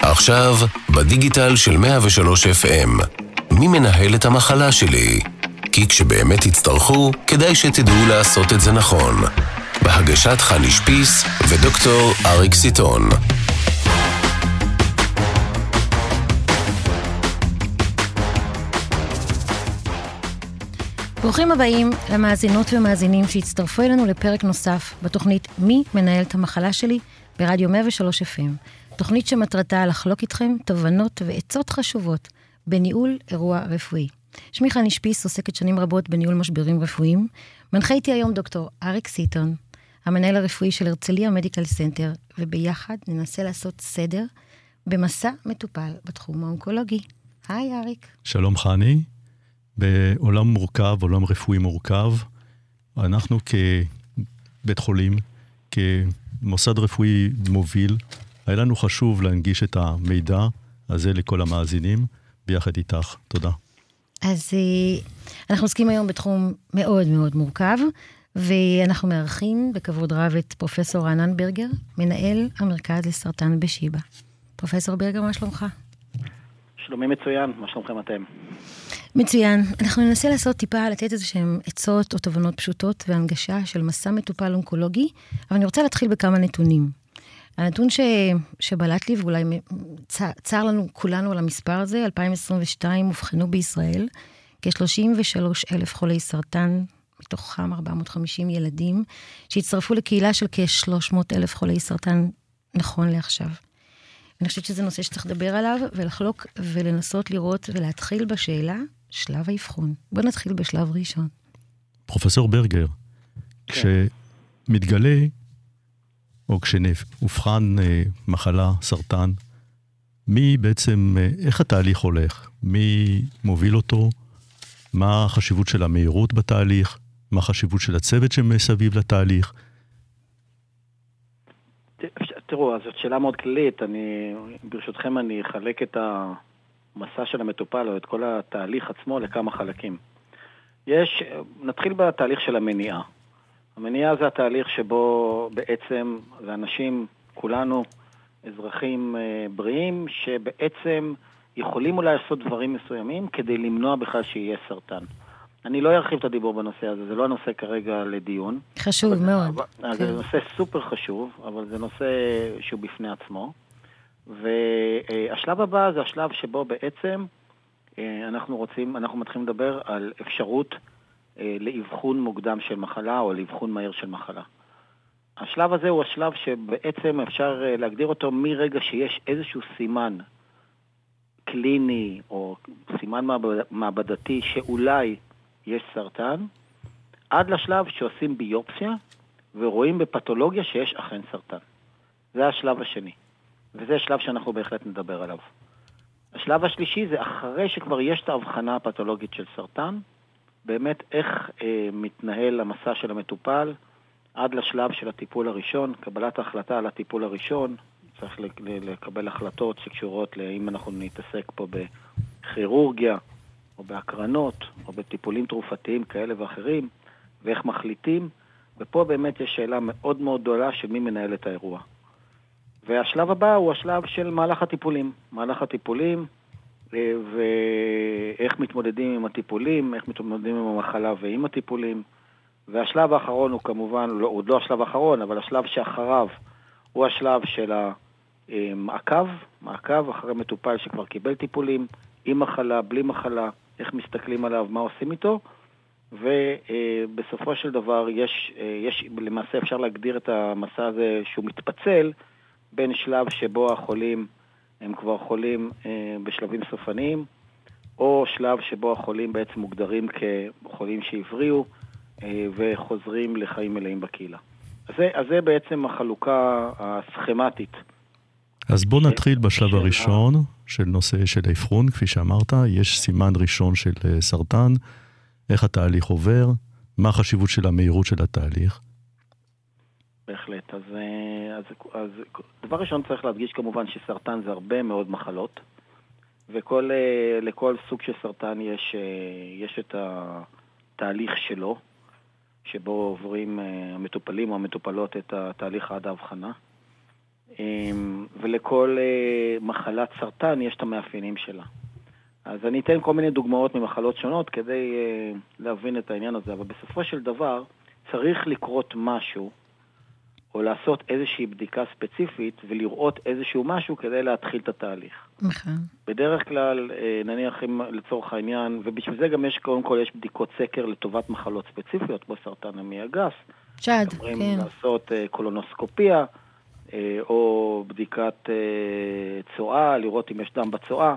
עכשיו, בדיגיטל של 103 FM. מי מנהל את המחלה שלי? כי כשבאמת תצטרכו, כדאי שתדעו לעשות את זה נכון. בהגשת חני שפיס ודוקטור אריק סיטון. ברוכים הבאים למאזינות ומאזינים שהצטרפו אלינו לפרק נוסף בתוכנית מי מנהל את המחלה שלי ברדיו 103 FM. תוכנית שמטרתה לחלוק איתכם תובנות ועצות חשובות בניהול אירוע רפואי. שמי חני שפיס עוסקת שנים רבות בניהול משברים רפואיים. מנחה איתי היום דוקטור אריק סיטון, המנהל הרפואי של הרצליה מדיקל סנטר, וביחד ננסה לעשות סדר במסע מטופל בתחום האונקולוגי. היי אריק. שלום חני. בעולם מורכב, עולם רפואי מורכב, אנחנו כבית חולים, כמוסד רפואי מוביל, היה לנו חשוב להנגיש את המידע הזה לכל המאזינים, ביחד איתך. תודה. אז אה, אנחנו עוסקים היום בתחום מאוד מאוד מורכב, ואנחנו מארחים בכבוד רב את פרופסור רענן ברגר, מנהל המרכז לסרטן בשיבא. פרופסור ברגר, מה שלומך? שלומי מצוין, מה שלומכם אתם? מצוין. אנחנו ננסה לעשות טיפה, לתת איזה שהם עצות או תובנות פשוטות והנגשה של מסע מטופל אונקולוגי, אבל אני רוצה להתחיל בכמה נתונים. הנתון ש... שבלט לי, ואולי צ... צר לנו כולנו על המספר הזה, 2022 אובחנו בישראל כ-33 אלף חולי סרטן, מתוכם 450 ילדים, שהצטרפו לקהילה של כ-300 אלף חולי סרטן נכון לעכשיו. אני חושבת שזה נושא שצריך לדבר עליו ולחלוק ולנסות לראות ולהתחיל בשאלה, שלב האבחון. בוא נתחיל בשלב ראשון. פרופסור ברגר, כן. כשמתגלה או כשאובחן אה, מחלה, סרטן, מי בעצם, אה, איך התהליך הולך? מי מוביל אותו? מה החשיבות של המהירות בתהליך? מה החשיבות של הצוות שמסביב לתהליך? תראו, אז זאת שאלה מאוד כללית. אני, ברשותכם, אני אחלק את המסע של המטופל או את כל התהליך עצמו לכמה חלקים. יש, נתחיל בתהליך של המניעה. המניעה זה התהליך שבו בעצם, ואנשים, כולנו, אזרחים אה, בריאים, שבעצם יכולים אולי לעשות דברים מסוימים כדי למנוע בכלל שיהיה סרטן. אני לא ארחיב את הדיבור בנושא הזה, זה לא הנושא כרגע לדיון. חשוב אבל, מאוד. אבל, כן. זה נושא סופר חשוב, אבל זה נושא שהוא בפני עצמו. והשלב הבא זה השלב שבו בעצם אה, אנחנו רוצים, אנחנו מתחילים לדבר על אפשרות אה, לאבחון מוקדם של מחלה או לאבחון מהיר של מחלה. השלב הזה הוא השלב שבעצם אפשר אה, להגדיר אותו מרגע שיש איזשהו סימן קליני או סימן מעבדתי שאולי יש סרטן, עד לשלב שעושים ביופסיה ורואים בפתולוגיה שיש אכן סרטן. זה השלב השני, וזה השלב שאנחנו בהחלט נדבר עליו. השלב השלישי זה אחרי שכבר יש את ההבחנה הפתולוגית של סרטן, באמת איך אה, מתנהל המסע של המטופל עד לשלב של הטיפול הראשון, קבלת ההחלטה על הטיפול הראשון, צריך לקבל החלטות שקשורות לאם אנחנו נתעסק פה בכירורגיה, או בהקרנות, או בטיפולים תרופתיים כאלה ואחרים, ואיך מחליטים, ופה באמת יש שאלה מאוד מאוד גדולה של מי מנהל את האירוע. והשלב הבא הוא השלב של מהלך הטיפולים. מהלך הטיפולים, אה, ואיך מתמודדים עם הטיפולים, איך מתמודדים עם המחלה ועם הטיפולים. והשלב האחרון הוא כמובן, לא, עוד לא השלב האחרון, אבל השלב שאחריו הוא השלב של המעקב, מעקב אחרי מטופל שכבר קיבל טיפולים, עם מחלה, בלי מחלה, איך מסתכלים עליו, מה עושים איתו, ובסופו של דבר יש, יש, למעשה אפשר להגדיר את המסע הזה שהוא מתפצל בין שלב שבו החולים הם כבר חולים אה, בשלבים סופניים, או שלב שבו החולים בעצם מוגדרים כחולים שהבריאו אה, וחוזרים לחיים מלאים בקהילה. אז זה, אז זה בעצם החלוקה הסכמטית. אז בואו נתחיל בשלב הראשון של נושא של האבחון, כפי שאמרת, יש סימן ראשון של אה, סרטן, איך התהליך עובר, מה החשיבות של המהירות של התהליך. בהחלט. אז, אה, אז, אז דבר ראשון צריך להדגיש כמובן שסרטן זה הרבה מאוד מחלות, ולכל אה, סוג של סרטן יש, יש את התהליך שלו, שבו עוברים המטופלים או המטופלות את התהליך עד האבחנה. ולכל מחלת סרטן יש את המאפיינים שלה. אז אני אתן כל מיני דוגמאות ממחלות שונות כדי uh, להבין את העניין הזה, אבל בסופו של דבר צריך לקרות משהו, או לעשות איזושהי בדיקה ספציפית ולראות איזשהו משהו כדי להתחיל את התהליך. נכון. בדרך כלל, uh, נניח אם לצורך העניין, ובשביל זה גם יש, קודם כל יש בדיקות סקר לטובת מחלות ספציפיות, כמו סרטן המעי הגס. שד, כן. אומרים לעשות קולונוסקופיה, או בדיקת uh, צואה, לראות אם יש דם בצואה.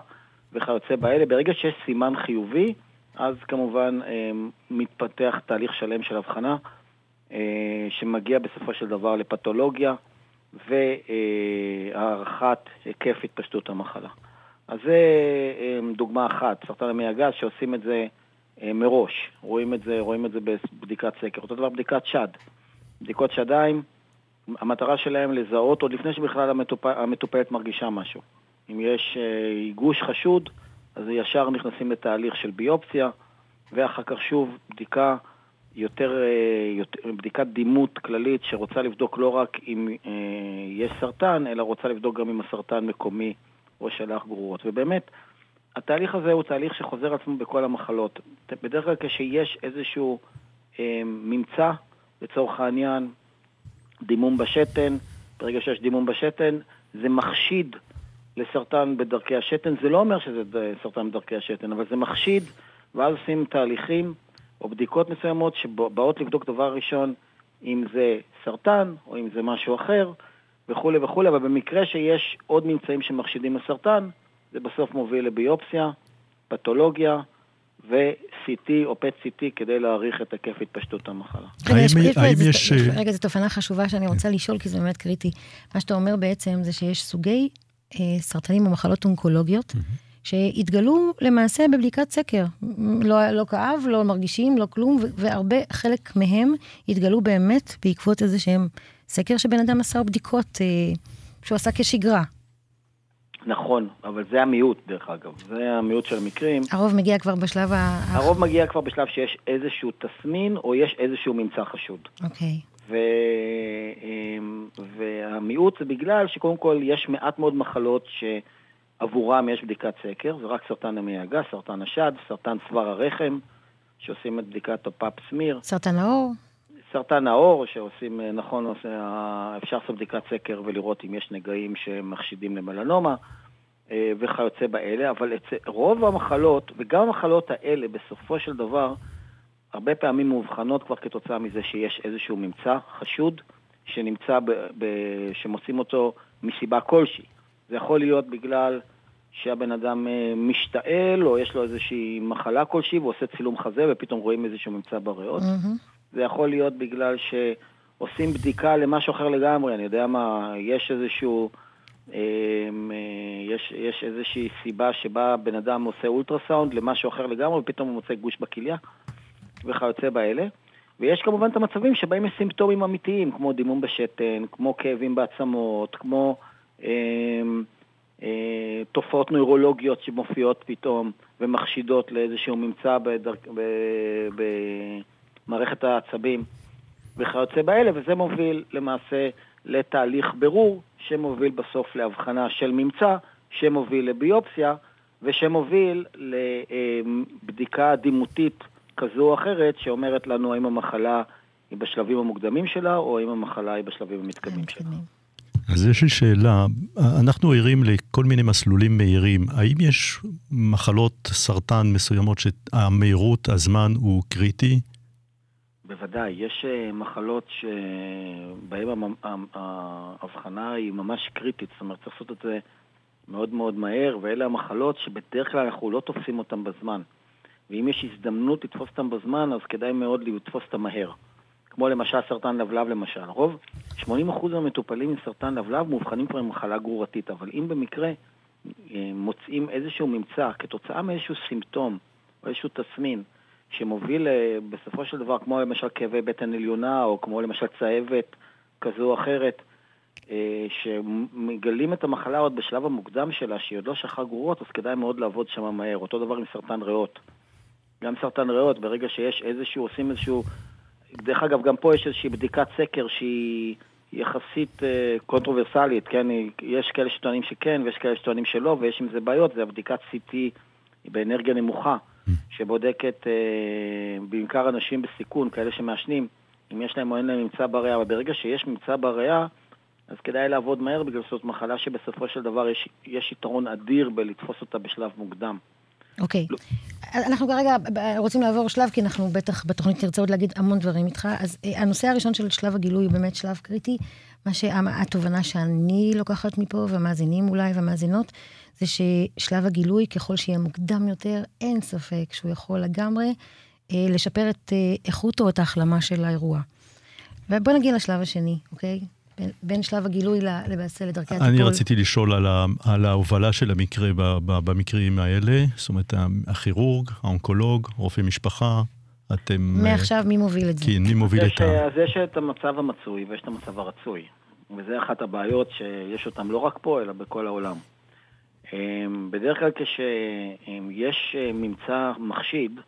וכיוצא באלה. ברגע שיש סימן חיובי, אז כמובן אה, מתפתח תהליך שלם של הבחנה, אה, שמגיע בסופו של דבר לפתולוגיה והערכת היקף התפשטות המחלה. אז זה אה, דוגמה אחת, סרטן המעי הגז, שעושים את זה מראש, רואים את זה, רואים את זה בבדיקת סקר. אותו דבר בדיקת שד. בדיקות שדיים, המטרה שלהם לזהות עוד לפני שבכלל המטופל, המטופלת מרגישה משהו. אם יש אה, גוש חשוד, אז ישר נכנסים לתהליך של ביופסיה, ואחר כך שוב בדיקה יותר, אה, יותר בדיקת דימות כללית שרוצה לבדוק לא רק אם אה, יש סרטן, אלא רוצה לבדוק גם אם הסרטן מקומי או שלח גרורות. ובאמת, התהליך הזה הוא תהליך שחוזר עצמו בכל המחלות. בדרך כלל כשיש איזשהו אה, ממצא, לצורך העניין, דימום בשתן, ברגע שיש דימום בשתן, זה מחשיד לסרטן בדרכי השתן. זה לא אומר שזה סרטן בדרכי השתן, אבל זה מחשיד, ואז עושים תהליכים או בדיקות מסוימות שבאות לבדוק דבר ראשון אם זה סרטן או אם זה משהו אחר וכולי וכולי, אבל במקרה שיש עוד ממצאים שמחשידים לסרטן, זה בסוף מוביל לביופסיה, פתולוגיה, ו-CT או PET-CT כדי להעריך את היקף התפשטות המחלה. רגע, זו תופנה חשובה שאני רוצה לשאול, כי זה באמת קריטי. מה שאתה אומר בעצם זה שיש סוגי אה, סרטנים או מחלות אונקולוגיות, שהתגלו למעשה בבדיקת סקר. לא, לא כאב, לא מרגישים, לא כלום, והרבה, חלק מהם התגלו באמת בעקבות איזה שהם סקר שבן אדם עשה בדיקות אה, שהוא עשה כשגרה. נכון, אבל זה המיעוט דרך אגב, זה המיעוט של המקרים. הרוב מגיע כבר בשלב ה... הרוב מגיע כבר בשלב שיש איזשהו תסמין או יש איזשהו ממצא חשוד. אוקיי. ו... אמ, והמיעוט זה בגלל שקודם כל יש מעט מאוד מחלות שעבורם יש בדיקת סקר, זה רק סרטן המעי הגס, סרטן השד, סרטן צוואר הרחם, שעושים את בדיקת הפאפ סמיר. סרטן העור? סרטן העור, שעושים, נכון, אפשר לעשות בדיקת סקר ולראות אם יש נגעים שמחשידים למלנומה אה, וכיוצא באלה, אבל רוב המחלות, וגם המחלות האלה בסופו של דבר, הרבה פעמים מאובחנות כבר כתוצאה מזה שיש איזשהו ממצא חשוד שנמצא, ב, ב, שמוצאים אותו מסיבה כלשהי. זה יכול להיות בגלל שהבן אדם אה, משתעל, או יש לו איזושהי מחלה כלשהי, והוא עושה צילום חזה ופתאום רואים איזשהו ממצא בריאות. Mm-hmm. זה יכול להיות בגלל שעושים בדיקה למשהו אחר לגמרי, אני יודע מה, יש איזשהו... אמ, אה, יש, יש איזושהי סיבה שבה בן אדם עושה אולטרסאונד למשהו אחר לגמרי, ופתאום הוא מוצא גוש בכליה. וכיוצא באלה. ויש כמובן את המצבים שבהם יש סימפטומים אמיתיים, כמו דימום בשתן, כמו כאבים בעצמות, כמו אה, אה, תופעות נוירולוגיות שמופיעות פתאום ומחשידות לאיזשהו ממצא בדר... ב... במערכת העצבים וכיוצא באלה, וזה מוביל למעשה לתהליך בירור שמוביל בסוף להבחנה של ממצא, שמוביל לביופסיה ושמוביל לבדיקה דימותית כזו או אחרת שאומרת לנו האם המחלה היא בשלבים המוקדמים שלה, או האם המחלה היא בשלבים המתקדמים שלה. אז יש לי שאלה, אנחנו ערים לכל מיני מסלולים מהירים, האם יש מחלות סרטן מסוימות שהמהירות, הזמן הוא קריטי? בוודאי, יש אה, מחלות שבהן ההבחנה היא ממש קריטית, זאת אומרת צריך לעשות את זה מאוד מאוד מהר, ואלה המחלות שבדרך כלל אנחנו לא תופסים אותן בזמן. ואם יש הזדמנות לתפוס אותם בזמן, אז כדאי מאוד לתפוס אותם מהר. כמו למשל סרטן לבלב למשל. רוב, 80% מהמטופלים עם סרטן לבלב מאובחנים כבר עם מחלה גרורתית, אבל אם במקרה אה, מוצאים איזשהו ממצא כתוצאה מאיזשהו סימפטום או איזשהו תסמין שמוביל אה, בסופו של דבר, כמו למשל כאבי בטן עליונה או כמו למשל צהבת כזו או אחרת, אה, שמגלים את המחלה עוד בשלב המוקדם שלה, שהיא עוד לא שכחה גרורות, אז כדאי מאוד לעבוד שם מהר. אותו דבר עם סרטן ריאות. גם סרטן ריאות, ברגע שיש איזשהו, עושים איזשהו דרך אגב, גם פה יש איזושהי בדיקת סקר שהיא יחסית אה, קונטרוברסלית, כן? יש כאלה שטוענים שכן ויש כאלה שטוענים שלא, ויש עם זה בעיות, זה הבדיקת CT באנרגיה נמוכה, שבודקת אה, בעיקר אנשים בסיכון, כאלה שמעשנים, אם יש להם או אין להם ממצא בריאה, אבל ברגע שיש ממצא בריאה, אז כדאי לעבוד מהר בגלל שזאת מחלה שבסופו של דבר יש, יש יתרון אדיר בלתפוס אותה בשלב מוקדם. אוקיי. Okay. אנחנו כרגע רוצים לעבור שלב, כי אנחנו בטח בתוכנית נרצה עוד להגיד המון דברים איתך. אז אה, הנושא הראשון של שלב הגילוי הוא באמת שלב קריטי. מה שהתובנה שאני לוקחת מפה, והמאזינים אולי והמאזינות, זה ששלב הגילוי, ככל שיהיה מוקדם יותר, אין ספק שהוא יכול לגמרי אה, לשפר את אה, איכות או את ההחלמה של האירוע. ובוא נגיע לשלב השני, אוקיי? בין שלב הגילוי למעשה לדרכי הטיפול. אני רציתי לשאול על, ה, על ההובלה של המקרה ב, ב, במקרים האלה, זאת אומרת, הכירורג, האונקולוג, רופא משפחה, אתם... מעכשיו, מי מוביל את זה? כן, מי מוביל את ה... אז יש את המצב המצוי ויש את המצב הרצוי. וזה אחת הבעיות שיש אותן לא רק פה, אלא בכל העולם. אמ, בדרך כלל כשיש אה, ממצא מחשיד,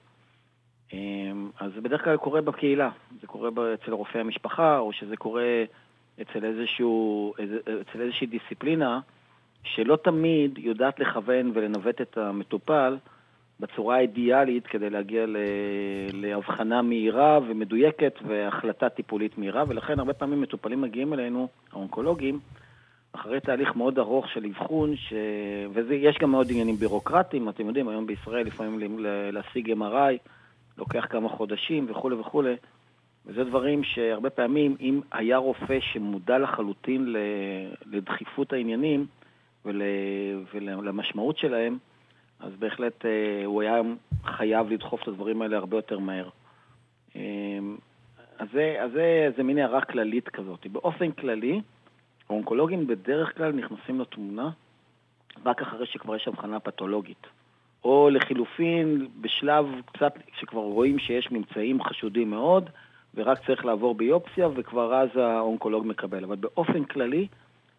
אמ, אז זה בדרך כלל קורה בקהילה. זה קורה אצל רופאי המשפחה, או שזה קורה אצל, איזשהו, אצל איזושהי דיסציפלינה שלא תמיד יודעת לכוון ולנווט את המטופל בצורה האידיאלית כדי להגיע להבחנה מהירה ומדויקת והחלטה טיפולית מהירה, ולכן הרבה פעמים מטופלים מגיעים אלינו, האונקולוגים, אחרי תהליך מאוד ארוך של אבחון, ש... ויש גם מאוד עניינים בירוקרטיים, אתם יודעים, היום בישראל לפעמים להשיג MRI לוקח כמה חודשים וכולי וכולי. וזה דברים שהרבה פעמים, אם היה רופא שמודע לחלוטין לדחיפות העניינים ול, ולמשמעות שלהם, אז בהחלט אה, הוא היה חייב לדחוף את הדברים האלה הרבה יותר מהר. אה, אז זה, אז זה, זה מין הערה כללית כזאת. באופן כללי, האונקולוגים בדרך כלל נכנסים לתמונה רק אחרי שכבר יש הבחנה פתולוגית. או לחילופין, בשלב קצת שכבר רואים שיש ממצאים חשודים מאוד, ורק צריך לעבור ביופסיה, וכבר אז האונקולוג מקבל. אבל באופן כללי,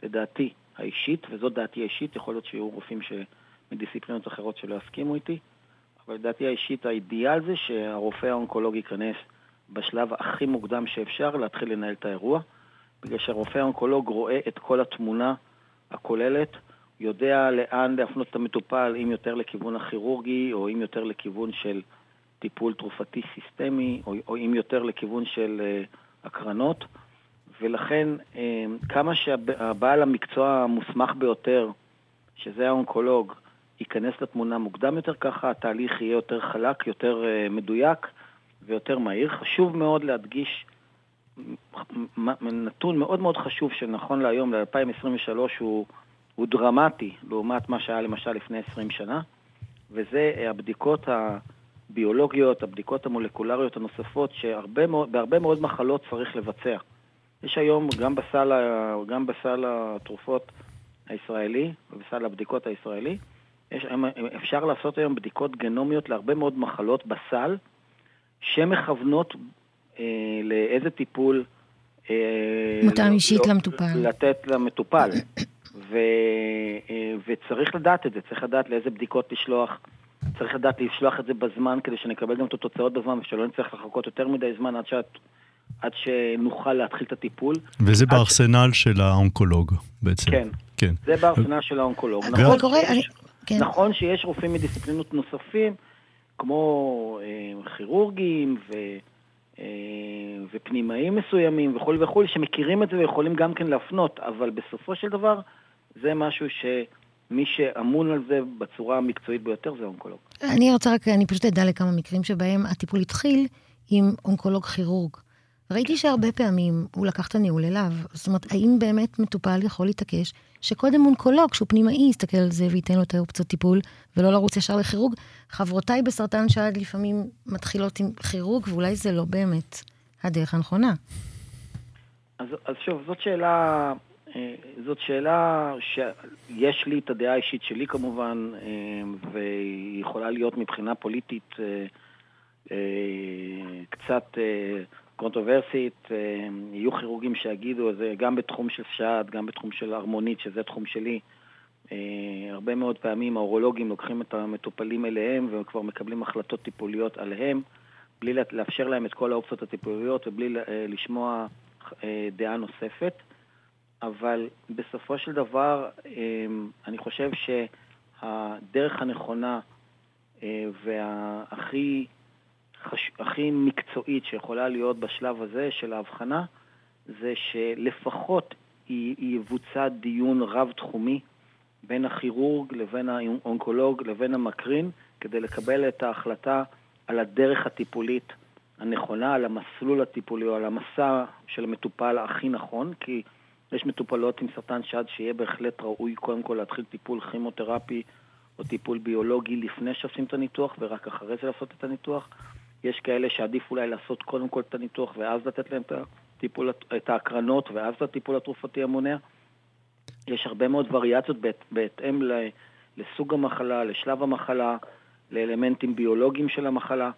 לדעתי האישית, וזאת דעתי האישית, יכול להיות שיהיו רופאים מדיסציפלינות אחרות שלא יסכימו איתי, אבל לדעתי האישית, האידיאל זה שהרופא האונקולוג ייכנס בשלב הכי מוקדם שאפשר להתחיל לנהל את האירוע, בגלל שהרופא האונקולוג רואה את כל התמונה הכוללת, יודע לאן להפנות את המטופל, אם יותר לכיוון הכירורגי, או אם יותר לכיוון של טיפול תרופתי סיסטמי, או, או אם יותר לכיוון של uh, הקרנות, ולכן uh, כמה שהבעל המקצוע המוסמך ביותר, שזה האונקולוג, ייכנס לתמונה מוקדם יותר, ככה התהליך יהיה יותר חלק, יותר uh, מדויק ויותר מהיר. חשוב מאוד להדגיש נתון מאוד מאוד חשוב שנכון להיום, ל-2023, הוא, הוא דרמטי לעומת מה שהיה למשל לפני 20 שנה, וזה הבדיקות ה... הביולוגיות, הבדיקות המולקולריות הנוספות, שבהרבה מאוד מחלות צריך לבצע. יש היום, גם בסל, גם בסל התרופות הישראלי ובסל הבדיקות הישראלי, יש, אפשר לעשות היום בדיקות גנומיות להרבה מאוד מחלות בסל, שמכוונות אה, לאיזה טיפול... אה, מותאם לא, אישית לא, למטופל. לתת למטופל. ו, אה, וצריך לדעת את זה, צריך לדעת לאיזה בדיקות לשלוח. צריך לדעת לשלוח את זה בזמן כדי שנקבל גם את התוצאות בזמן ושלא נצטרך לחכות יותר מדי זמן עד, שאת, עד שנוכל להתחיל את הטיפול. וזה בארסנל ש... של האונקולוג בעצם. כן, כן. זה בארסנל של האונקולוג. נכון, קורה, שיש, אני... כן. נכון שיש רופאים מדיסציפלינות נוספים, כמו אה, כירורגים ו... אה, ופנימאים מסוימים וכולי וכולי, שמכירים את זה ויכולים גם כן להפנות, אבל בסופו של דבר זה משהו ש... מי שאמון על זה בצורה המקצועית ביותר זה האונקולוג. אני רוצה רק, אני פשוט אדע לכמה מקרים שבהם הטיפול התחיל עם אונקולוג כירורג. ראיתי שהרבה פעמים הוא לקח את הניהול אליו. זאת אומרת, האם באמת מטופל יכול להתעקש שקודם אונקולוג, שהוא פנימאי, יסתכל על זה וייתן לו את האופציות טיפול, ולא לרוץ ישר לכירורג? חברותיי בסרטן שד לפעמים מתחילות עם כירורג, ואולי זה לא באמת הדרך הנכונה. אז, אז שוב, זאת שאלה אה, זאת שאלה שיש לי את הדעה האישית שלי כמובן, אה, והיא יכולה להיות מבחינה פוליטית אה, קצת קונטרוברסית. יהיו כירורגים שיגידו, זה גם בתחום של שד, גם בתחום של הרמונית, שזה תחום שלי. הרבה מאוד פעמים האורולוגים לוקחים את המטופלים אליהם וכבר מקבלים החלטות טיפוליות עליהם, בלי לאפשר להם את כל האופציות הטיפוליות ובלי לשמוע דעה נוספת. אבל בסופו של דבר, אני חושב שהדרך הנכונה והכי הכי מקצועית שיכולה להיות בשלב הזה של ההבחנה, זה שלפחות יבוצע דיון רב-תחומי בין הכירורג לבין האונקולוג לבין המקרין, כדי לקבל את ההחלטה על הדרך הטיפולית הנכונה, על המסלול הטיפולי או על המסע של המטופל הכי נכון, כי יש מטופלות עם סרטן שד שיהיה בהחלט ראוי קודם כל להתחיל טיפול כימותרפי או טיפול ביולוגי לפני שעושים את הניתוח ורק אחרי זה לעשות את הניתוח. יש כאלה שעדיף אולי לעשות קודם כל את הניתוח ואז לתת להם את, הטיפול, את ההקרנות ואז את הטיפול התרופתי המונע. יש הרבה מאוד וריאציות בהת, בהתאם לסוג המחלה, לשלב המחלה, לאלמנטים ביולוגיים של המחלה,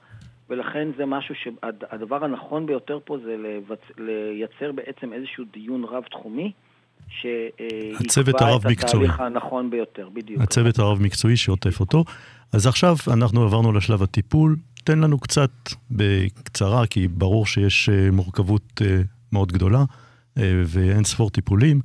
ולכן זה משהו שהדבר הנכון ביותר פה זה לבצ... לייצר בעצם איזשהו דיון רב-תחומי. שיקבע את התהליך הנכון ביותר, בדיוק. הצוות הרב-מקצועי שעוטף אותו. אז עכשיו אנחנו עברנו לשלב הטיפול. תן לנו קצת בקצרה, כי ברור שיש אה, מורכבות אה, מאוד גדולה אה, ואין ספור טיפולים.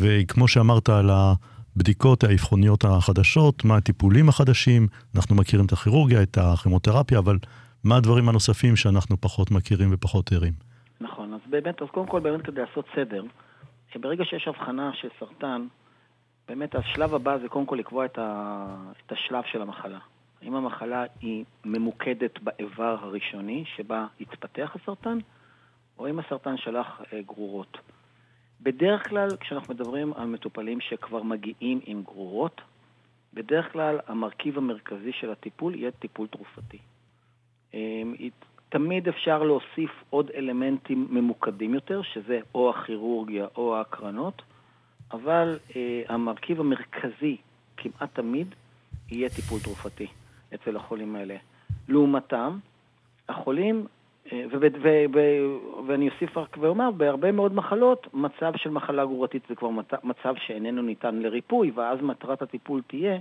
וכמו שאמרת על הבדיקות האבחוניות החדשות, מה הטיפולים החדשים, אנחנו מכירים את הכירורגיה, את הכימותרפיה, אבל מה הדברים הנוספים שאנחנו פחות מכירים ופחות ערים? נכון, אז באמת, אז קודם כל באמת כדי לעשות סדר, ברגע שיש הבחנה של סרטן, באמת השלב הבא זה קודם כל לקבוע את, ה, את השלב של המחלה. האם המחלה היא ממוקדת באיבר הראשוני שבה התפתח הסרטן, או אם הסרטן שלח אה, גרורות. בדרך כלל, כשאנחנו מדברים על מטופלים שכבר מגיעים עם גרורות, בדרך כלל המרכיב המרכזי של הטיפול יהיה טיפול תרופתי. אה, תמיד אפשר להוסיף עוד אלמנטים ממוקדים יותר, שזה או הכירורגיה או ההקרנות, אבל אה, המרכיב המרכזי כמעט תמיד יהיה טיפול תרופתי אצל החולים האלה. לעומתם, החולים, אה, ואני אוסיף רק ואומר, בהרבה מאוד מחלות, מצב של מחלה גרורתית זה כבר מצב שאיננו ניתן לריפוי, ואז מטרת הטיפול תהיה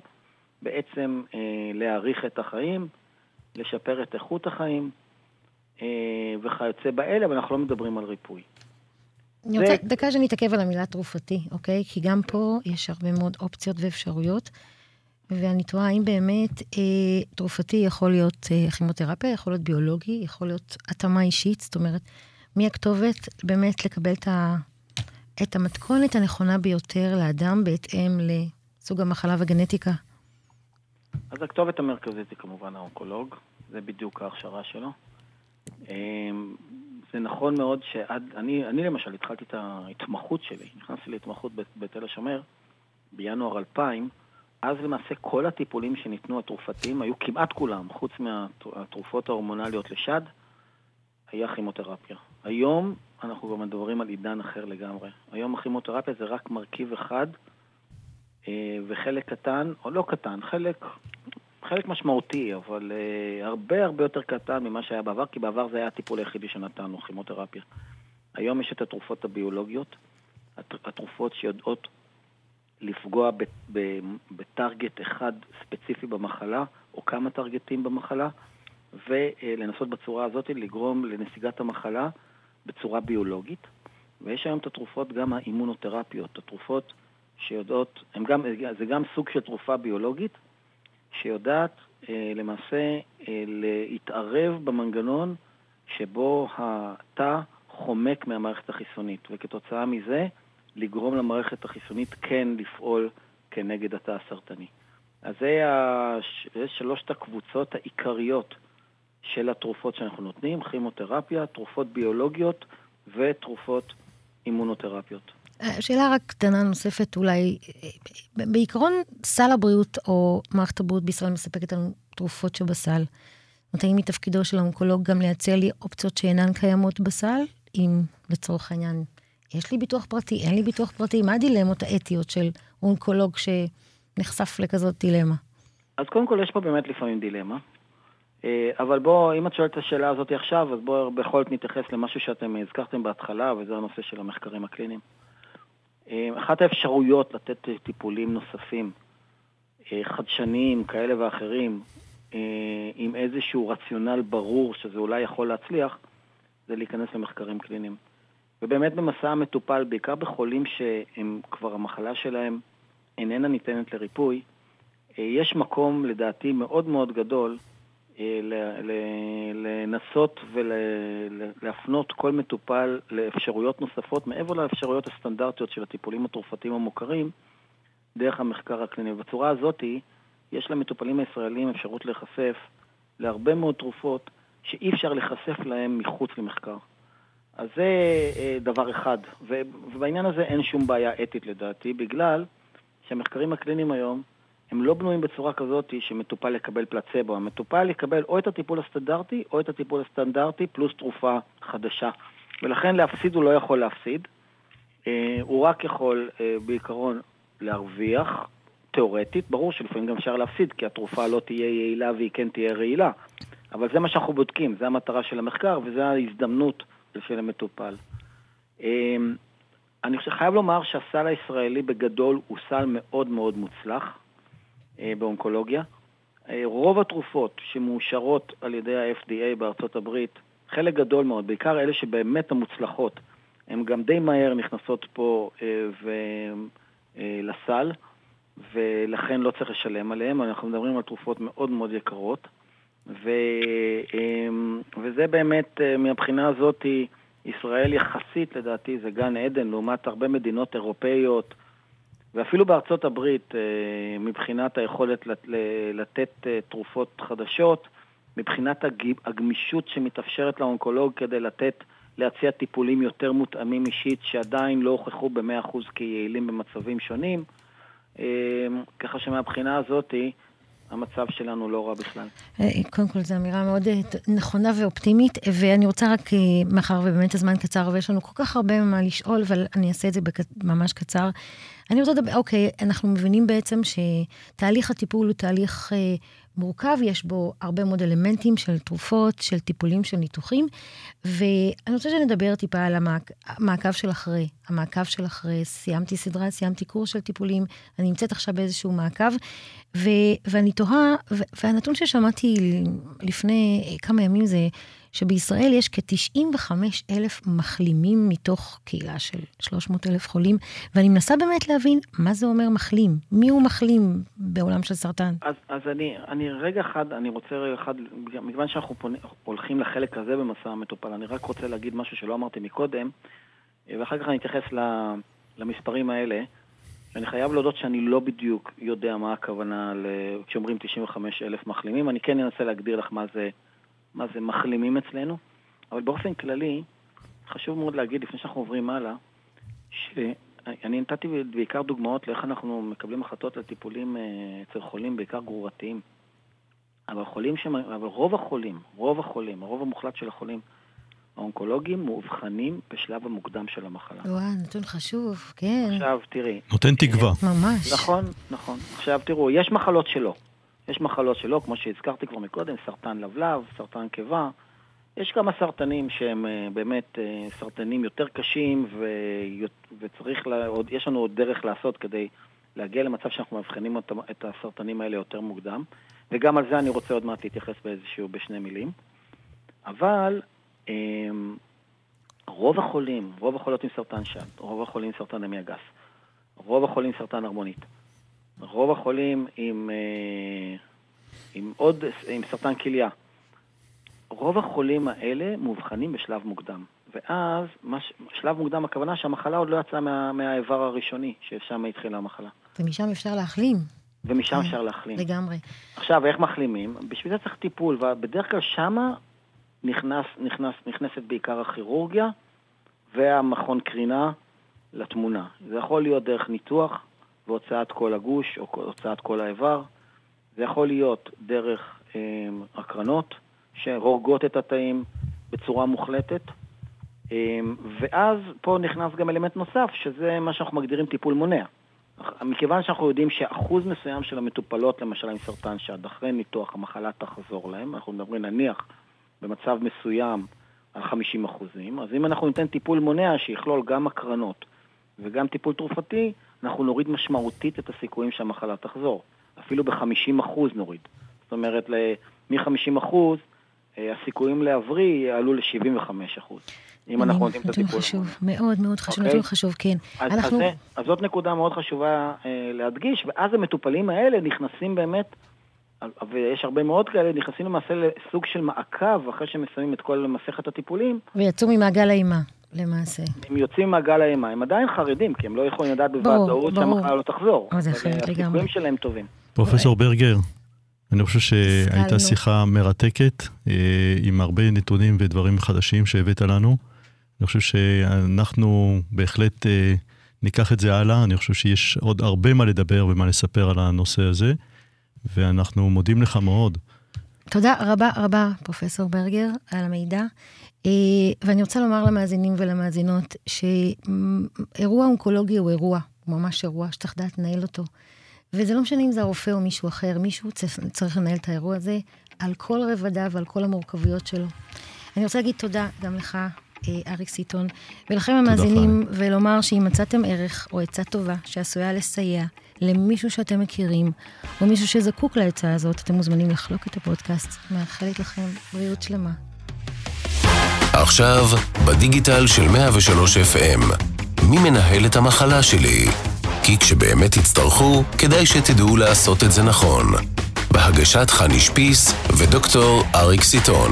בעצם אה, להאריך את החיים, לשפר את איכות החיים, אה, וכיוצא באלה, אבל אנחנו לא מדברים על ריפוי. אני רוצה ו... דקה שאני אתעכב על המילה תרופתי, אוקיי? כי גם פה יש הרבה מאוד אופציות ואפשרויות, ואני תוהה האם באמת אה, תרופתי יכול להיות אה, כימותרפיה, יכול להיות ביולוגי, יכול להיות התאמה אישית, זאת אומרת, מי הכתובת באמת לקבל את, ה, את המתכונת הנכונה ביותר לאדם בהתאם לסוג המחלה והגנטיקה? אז הכתובת המרכזית היא כמובן האונקולוג, זה בדיוק ההכשרה שלו. אמ, זה נכון מאוד שעד, אני, אני למשל התחלתי את ההתמחות שלי, נכנסתי להתמחות בתל השומר בינואר 2000, אז למעשה כל הטיפולים שניתנו התרופתיים היו כמעט כולם, חוץ מהתרופות ההורמונליות לשד, היה כימותרפיה. היום אנחנו כבר מדברים על עידן אחר לגמרי. היום הכימותרפיה זה רק מרכיב אחד, אה, וחלק קטן, או לא קטן, חלק חלק משמעותי, אבל uh, הרבה הרבה יותר קטן ממה שהיה בעבר, כי בעבר זה היה הטיפול היחידי שנתנו, כימותרפיה. היום יש את התרופות הביולוגיות, התרופות שיודעות לפגוע בטרגט אחד ספציפי במחלה, או כמה טרגטים במחלה, ולנסות בצורה הזאת לגרום לנסיגת המחלה בצורה ביולוגית. ויש היום את התרופות גם האימונותרפיות, התרופות שיודעות, גם, זה גם סוג של תרופה ביולוגית, שיודעת אה, למעשה אה, להתערב במנגנון שבו התא חומק מהמערכת החיסונית, וכתוצאה מזה לגרום למערכת החיסונית כן לפעול כנגד התא הסרטני. אז זה, הש... זה שלושת הקבוצות העיקריות של התרופות שאנחנו נותנים, כימותרפיה, תרופות ביולוגיות ותרופות אימונותרפיות. שאלה רק קטנה נוספת אולי, בעיקרון סל הבריאות או מערכת הבריאות בישראל מספקת לנו תרופות שבסל. זאת אומרת, האם מתפקידו של האונקולוג גם לייצר לי אופציות שאינן קיימות בסל? אם לצורך העניין יש לי ביטוח פרטי, אין לי ביטוח פרטי, מה הדילמות האתיות של אונקולוג שנחשף לכזאת דילמה? אז קודם כל יש פה באמת לפעמים דילמה. אה, אבל בוא, אם את שואלת את השאלה הזאת עכשיו, אז בואו בכל זאת נתייחס למשהו שאתם הזכרתם בהתחלה, וזה הנושא של המחקרים הקליניים. אה, אחת האפשרויות לתת טיפולים נוספים, אה, חדשניים כאלה ואחרים, עם איזשהו רציונל ברור שזה אולי יכול להצליח, זה להיכנס למחקרים קליניים. ובאמת במסע המטופל, בעיקר בחולים שהם כבר המחלה שלהם איננה ניתנת לריפוי, אה, יש מקום לדעתי מאוד מאוד גדול אה, לנסות ולהפנות כל מטופל לאפשרויות נוספות מעבר לאפשרויות הסטנדרטיות של הטיפולים התרופתיים המוכרים דרך המחקר הקליני. בצורה הזאת יש למטופלים הישראלים אפשרות להיחשף להרבה מאוד תרופות שאי אפשר להיחשף להם מחוץ למחקר. אז זה אה, דבר אחד, ובעניין הזה אין שום בעיה אתית לדעתי, בגלל שהמחקרים הקליניים היום הם לא בנויים בצורה כזאת שמטופל יקבל פלצבו. המטופל יקבל או את הטיפול הסטנדרטי או את הטיפול הסטנדרטי פלוס תרופה חדשה. ולכן להפסיד הוא לא יכול להפסיד. אה, הוא רק יכול אה, בעיקרון להרוויח, תיאורטית. ברור שלפעמים גם אפשר להפסיד, כי התרופה לא תהיה יעילה והיא כן תהיה רעילה. אבל זה מה שאנחנו בודקים, זה המטרה של המחקר וזו ההזדמנות של המטופל. אה, אני חייב לומר שהסל הישראלי בגדול הוא סל מאוד מאוד מוצלח. אה, באונקולוגיה. אה, רוב התרופות שמאושרות על ידי ה-FDA בארצות הברית, חלק גדול מאוד, בעיקר אלה שבאמת המוצלחות, הן גם די מהר נכנסות פה אה, ו... לסל, ולכן לא צריך לשלם עליהן. אנחנו מדברים על תרופות מאוד מאוד יקרות, ו... וזה באמת, מהבחינה הזאת, ישראל יחסית, לדעתי, זה גן עדן לעומת הרבה מדינות אירופאיות, ואפילו בארצות הברית, אה, מבחינת היכולת לתת אה, תרופות חדשות, מבחינת הגמישות שמתאפשרת לאונקולוג כדי לתת, להציע טיפולים יותר מותאמים אישית, שעדיין לא הוכחו ב-100% כיעילים במצבים שונים, אה, ככה שמבחינה הזאתי, המצב שלנו לא רע בכלל. קודם כל, זו אמירה מאוד נכונה ואופטימית, ואני רוצה רק, מאחר ובאמת הזמן קצר ויש לנו כל כך הרבה מה לשאול, אבל אני אעשה את זה ממש קצר. אני רוצה לדבר, אוקיי, אנחנו מבינים בעצם שתהליך הטיפול הוא תהליך אה, מורכב, יש בו הרבה מאוד אלמנטים של תרופות, של טיפולים, של ניתוחים, ואני רוצה שנדבר טיפה על המעק, המעקב של אחרי. המעקב של אחרי, סיימתי סדרה, סיימתי קורס של טיפולים, אני נמצאת עכשיו באיזשהו מעקב, ו, ואני תוהה, והנתון ששמעתי לפני כמה ימים זה שבישראל יש כ-95 אלף מחלימים מתוך קהילה של 300 אלף חולים, ואני מנסה באמת להבין מה זה אומר מחלים. מי הוא מחלים בעולם של סרטן? אז, אז אני, אני רגע אחד, אני רוצה רגע אחד, מכיוון שאנחנו פונה, הולכים לחלק הזה במסע המטופל, אני רק רוצה להגיד משהו שלא אמרתי מקודם, ואחר כך אני אתייחס למספרים האלה. אני חייב להודות שאני לא בדיוק יודע מה הכוונה כשאומרים 95 אלף מחלימים. אני כן אנסה להגדיר לך מה זה מה זה מחלימים אצלנו, אבל באופן כללי, חשוב מאוד להגיד, לפני שאנחנו עוברים הלאה, שאני נתתי בעיקר דוגמאות לאיך אנחנו מקבלים החלטות על טיפולים אה, אצל חולים, בעיקר גרורתיים. אבל חולים ש... אבל רוב החולים, רוב החולים, הרוב המוחלט של החולים האונקולוגיים מאובחנים בשלב המוקדם של המחלה. וואו, נתון חשוב, כן. עכשיו, תראי. נותן תקווה. ממש. נכון, נכון. עכשיו, תראו, יש מחלות שלא. יש מחלות שלא, כמו שהזכרתי כבר מקודם, סרטן לבלב, סרטן קיבה. יש כמה סרטנים שהם אה, באמת אה, סרטנים יותר קשים ו... וצריך, לה... עוד... יש לנו עוד דרך לעשות כדי להגיע למצב שאנחנו מאבחנים את הסרטנים האלה יותר מוקדם, וגם על זה אני רוצה עוד מעט להתייחס באיזשהו, בשני מילים. אבל אמ, רוב החולים, רוב החולות עם סרטן שד, רוב החולים עם סרטן המי הגס, רוב החולים עם סרטן הרמונית, רוב החולים עם, אה, עם עוד, עם סרטן כליה, רוב החולים האלה מאובחנים בשלב מוקדם. ואז, מש, שלב מוקדם, הכוונה שהמחלה עוד לא יצאה מה, מהאיבר הראשוני, ששם התחילה המחלה. ומשם אפשר להחלים. ומשם אפשר להחלים. לגמרי. עכשיו, איך מחלימים? בשביל זה צריך טיפול, ובדרך כלל שמה נכנס, נכנס, נכנסת בעיקר הכירורגיה והמכון קרינה לתמונה. זה יכול להיות דרך ניתוח, והוצאת כל הגוש או הוצאת כל האיבר. זה יכול להיות דרך אה, הקרנות שהורגות את התאים בצורה מוחלטת. אה, ואז פה נכנס גם אלמנט נוסף, שזה מה שאנחנו מגדירים טיפול מונע. מכיוון שאנחנו יודעים שאחוז מסוים של המטופלות, למשל עם סרטן שעד אחרי ניתוח המחלה תחזור להם, אנחנו מדברים נניח במצב מסוים על 50 אחוזים, אז אם אנחנו ניתן טיפול מונע שיכלול גם הקרנות וגם טיפול תרופתי, אנחנו נוריד משמעותית את הסיכויים שהמחלה תחזור. אפילו ב-50% נוריד. זאת אומרת, מ-50 אחוז, אה, הסיכויים להבריא יעלו ל-75 אחוז. אם אנחנו נותנים את הטיפול. חשוב, מאוד מאוד חשוב, נתון אוקיי? חשוב, כן. אז, אנחנו... אז, אז זאת נקודה מאוד חשובה אה, להדגיש, ואז המטופלים האלה נכנסים באמת, ויש הרבה מאוד כאלה, נכנסים למעשה לסוג של מעקב אחרי שהם מסיימים את כל מסכת הטיפולים. ויצאו ממעגל האימה. למעשה. הם יוצאים מהגל האימה, הם עדיין חרדים, כי הם לא יכולים לדעת בוודאות שהמחלה לא תחזור. אבל זה אחרת לגמרי. הסיכויים שלהם טובים. פרופסור ברגר, אני חושב שהייתה שיחה מרתקת, אה, עם הרבה נתונים ודברים חדשים שהבאת לנו. אני חושב שאנחנו בהחלט אה, ניקח את זה הלאה, אני חושב שיש עוד הרבה מה לדבר ומה לספר על הנושא הזה, ואנחנו מודים לך מאוד. תודה רבה רבה, פרופסור ברגר, על המידע. אה, ואני רוצה לומר למאזינים ולמאזינות שאירוע אונקולוגי הוא אירוע, הוא ממש אירוע שצריך לדעת לנהל אותו. וזה לא משנה אם זה הרופא או מישהו אחר, מישהו צריך לנהל את האירוע הזה על כל רבדיו ועל כל המורכבויות שלו. אני רוצה להגיד תודה גם לך, אה, אריק סיטון, ולכם המאזינים, ולומר שאם מצאתם ערך או עצה טובה שעשויה לסייע למישהו שאתם מכירים, או מישהו שזקוק לעצה הזאת, אתם מוזמנים לחלוק את הפודקאסט. מאחלת לכם בריאות שלמה. עכשיו, בדיגיטל של 103 FM, מי מנהל את המחלה שלי? כי כשבאמת תצטרכו, כדאי שתדעו לעשות את זה נכון. בהגשת חני שפיס ודוקטור אריק סיטון.